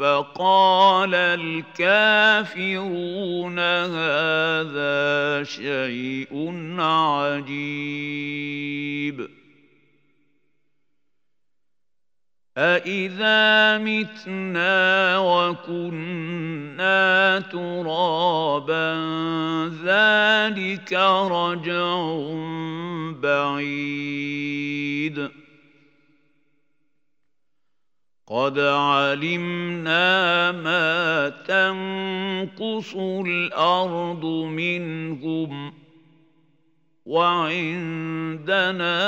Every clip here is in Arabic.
فقال الكافرون هذا شيء عجيب. أإذا متنا وكنا ترابا ذلك رجع بعيد. قد علمنا ما تنقص الأرض منهم وعندنا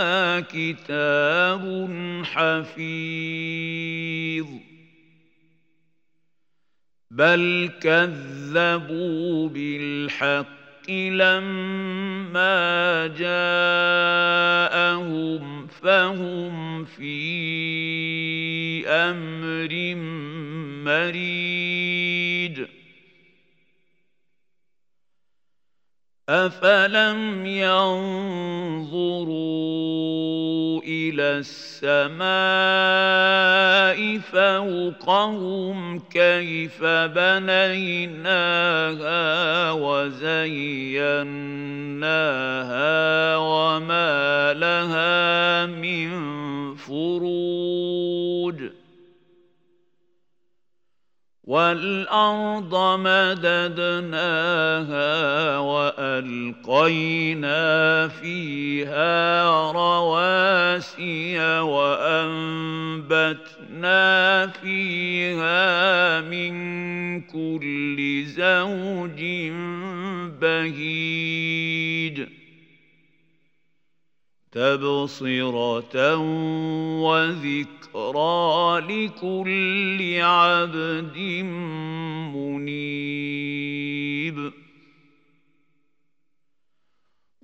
كتاب حفيظ بل كذبوا بالحق لما جاءهم فهم في أمر مريج أفلم ينظروا إلى السماء فوقهم كيف بنيناها وزيناها وما لها من فروج والأرض مددناها وألقينا فيها رواسي وأنبتنا فيها من كل زوج بهيج. تبصرة وذكرى لكل عبد منيب.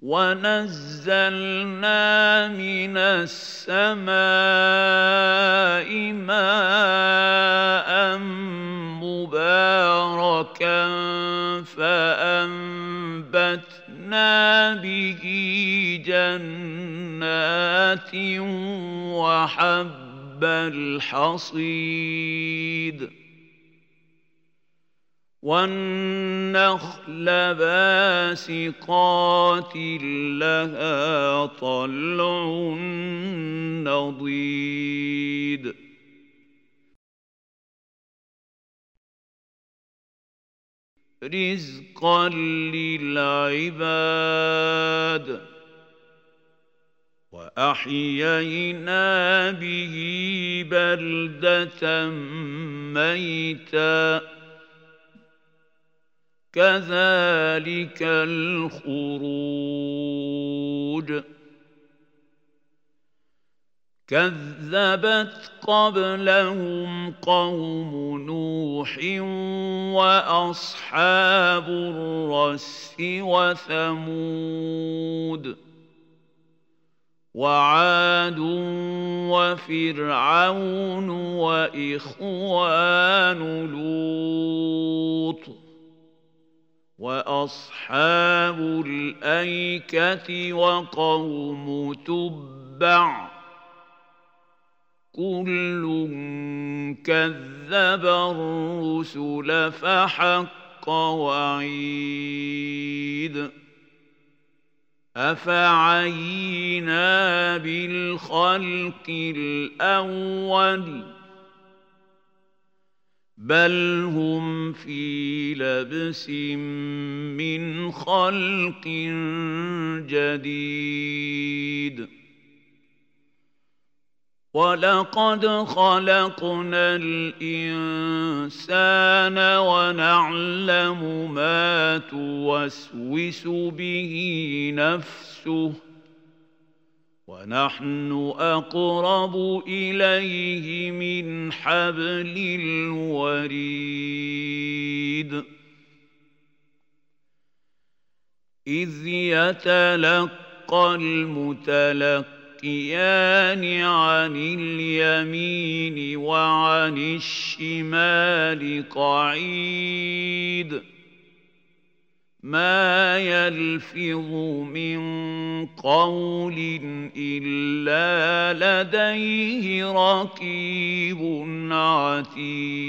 ونزلنا من السماء ماء مباركا فأنبتنا به جنات وحب الحصيد والنخل باسقات لها طلع نضيد رزقا للعباد واحيينا به بلده ميتا كذلك الخروج كذبت قبلهم قوم نوح وأصحاب الرس وثمود وعاد وفرعون وإخوان لوط وأصحاب الأيكة وقوم تبع كل كذب الرسل فحق وعيد افعينا بالخلق الأول بل هم في لبس من خلق جديد ولقد خلقنا الانسان ونعلم ما توسوس به نفسه ونحن اقرب اليه من حبل الوريد اذ يتلقى المتلقيان عن اليمين وعن الشمال قعيد. ما يلفظ من قول إلا لديه رقيب عتيد.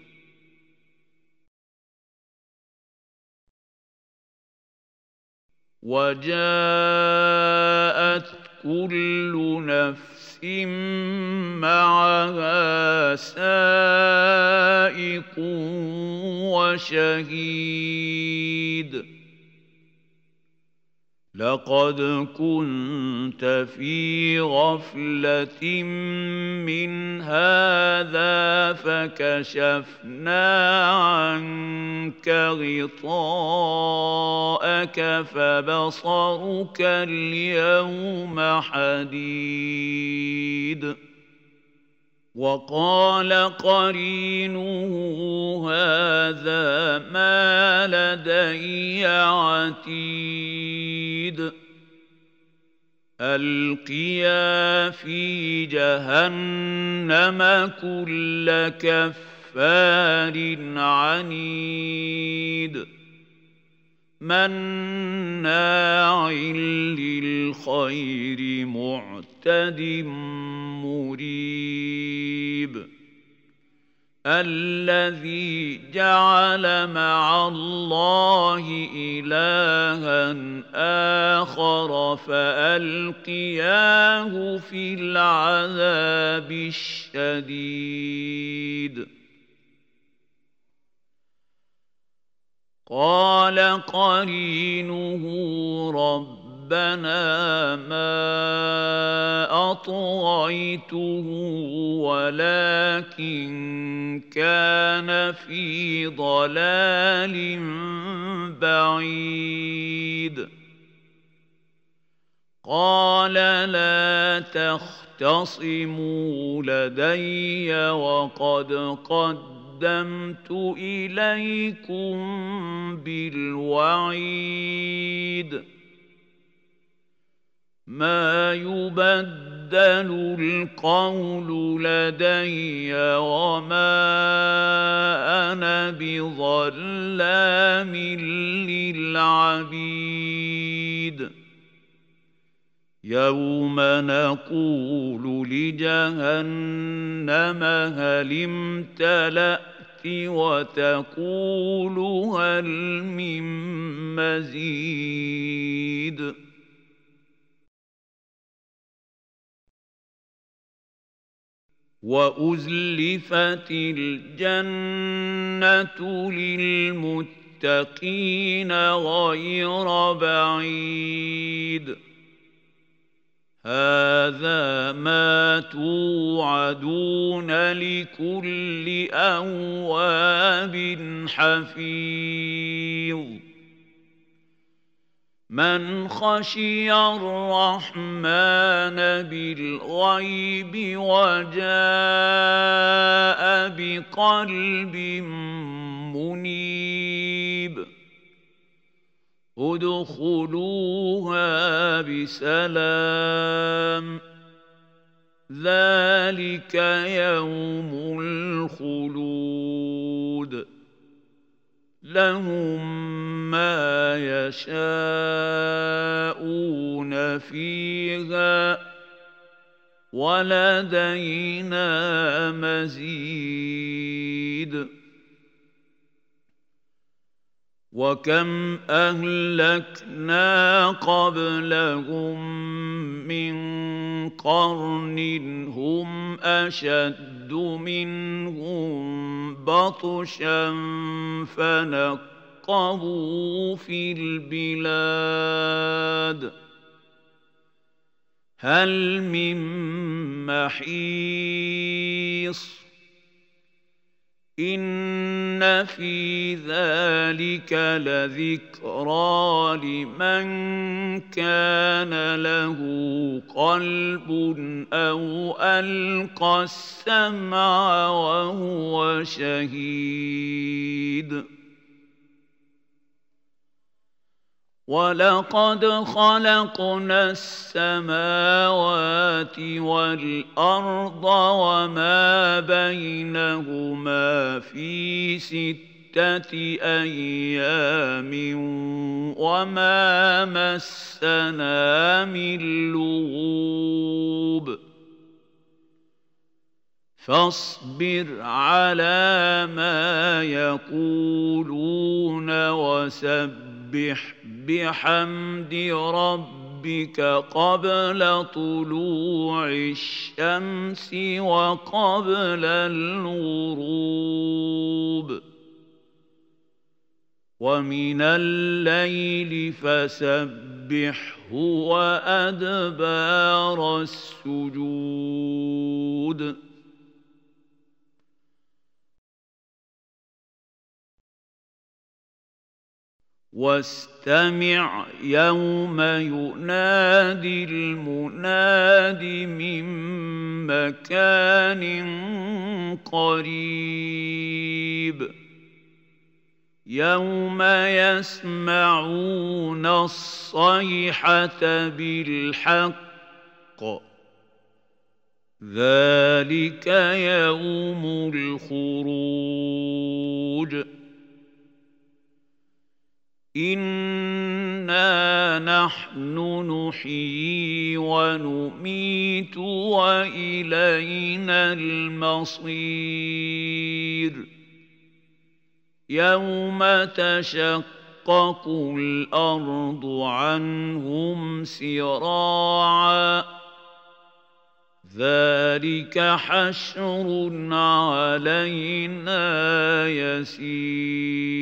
وجاءت كل نفس معها سائق وشهيد لقد كنت في غفلة من هذا فكشفنا عنك غطاءك فبصرك اليوم حديد. وقال قرينه هذا ما لدي عتيد. ألقيا في جهنم كل كفار عنيد. مناع للخير معتد مريب. الذي جعل مع الله إلها آخر فألقياه في العذاب الشديد. قال قرينه ربنا ما أطغيته ولكن كان في ضلال بعيد. قال لا تختصموا لدي وقد قد قدمت إليكم بالوعيد. ما يبدل القول لدي وما أنا بظلام للعبيد. يوم نقول لجهنم هل امتلأت وتقول هل من مزيد؟ وأزلفت الجنة للمتقين غير بعيد. هذا ما توعدون لكل أواب حفيظ. من خشي الرحمن بالغيب وجاء بقلب منيب ادخلوها بسلام. ذلك يوم الخلود. لهم ما يشاءون فيها. ولدينا مزيد. وكم اهلكنا قبلهم من قرن هم اشد منهم بطشا فنقبوا في البلاد هل من محيص ان في ذلك لذكرى لمن كان له قلب أو القى السمع وهو شهيد ولقد خلقنا السماوات والارض وما بينهما في سته أيام وما مسنا من لغوب فاصبر على ما يقولون وسبح بحمد ربك قبل طلوع الشمس وقبل الغروب. ومن الليل فسبحه وأدبار السجود. واستمع يوم ينادي المناد من مكان قريب. يوم يسمعون الصيحة بالحق. ذلك يوم الخروج. انا نحن نحيي ونميت والينا المصير يوم تشقق الأرض عنهم سراعا ذلك حشر علينا يسير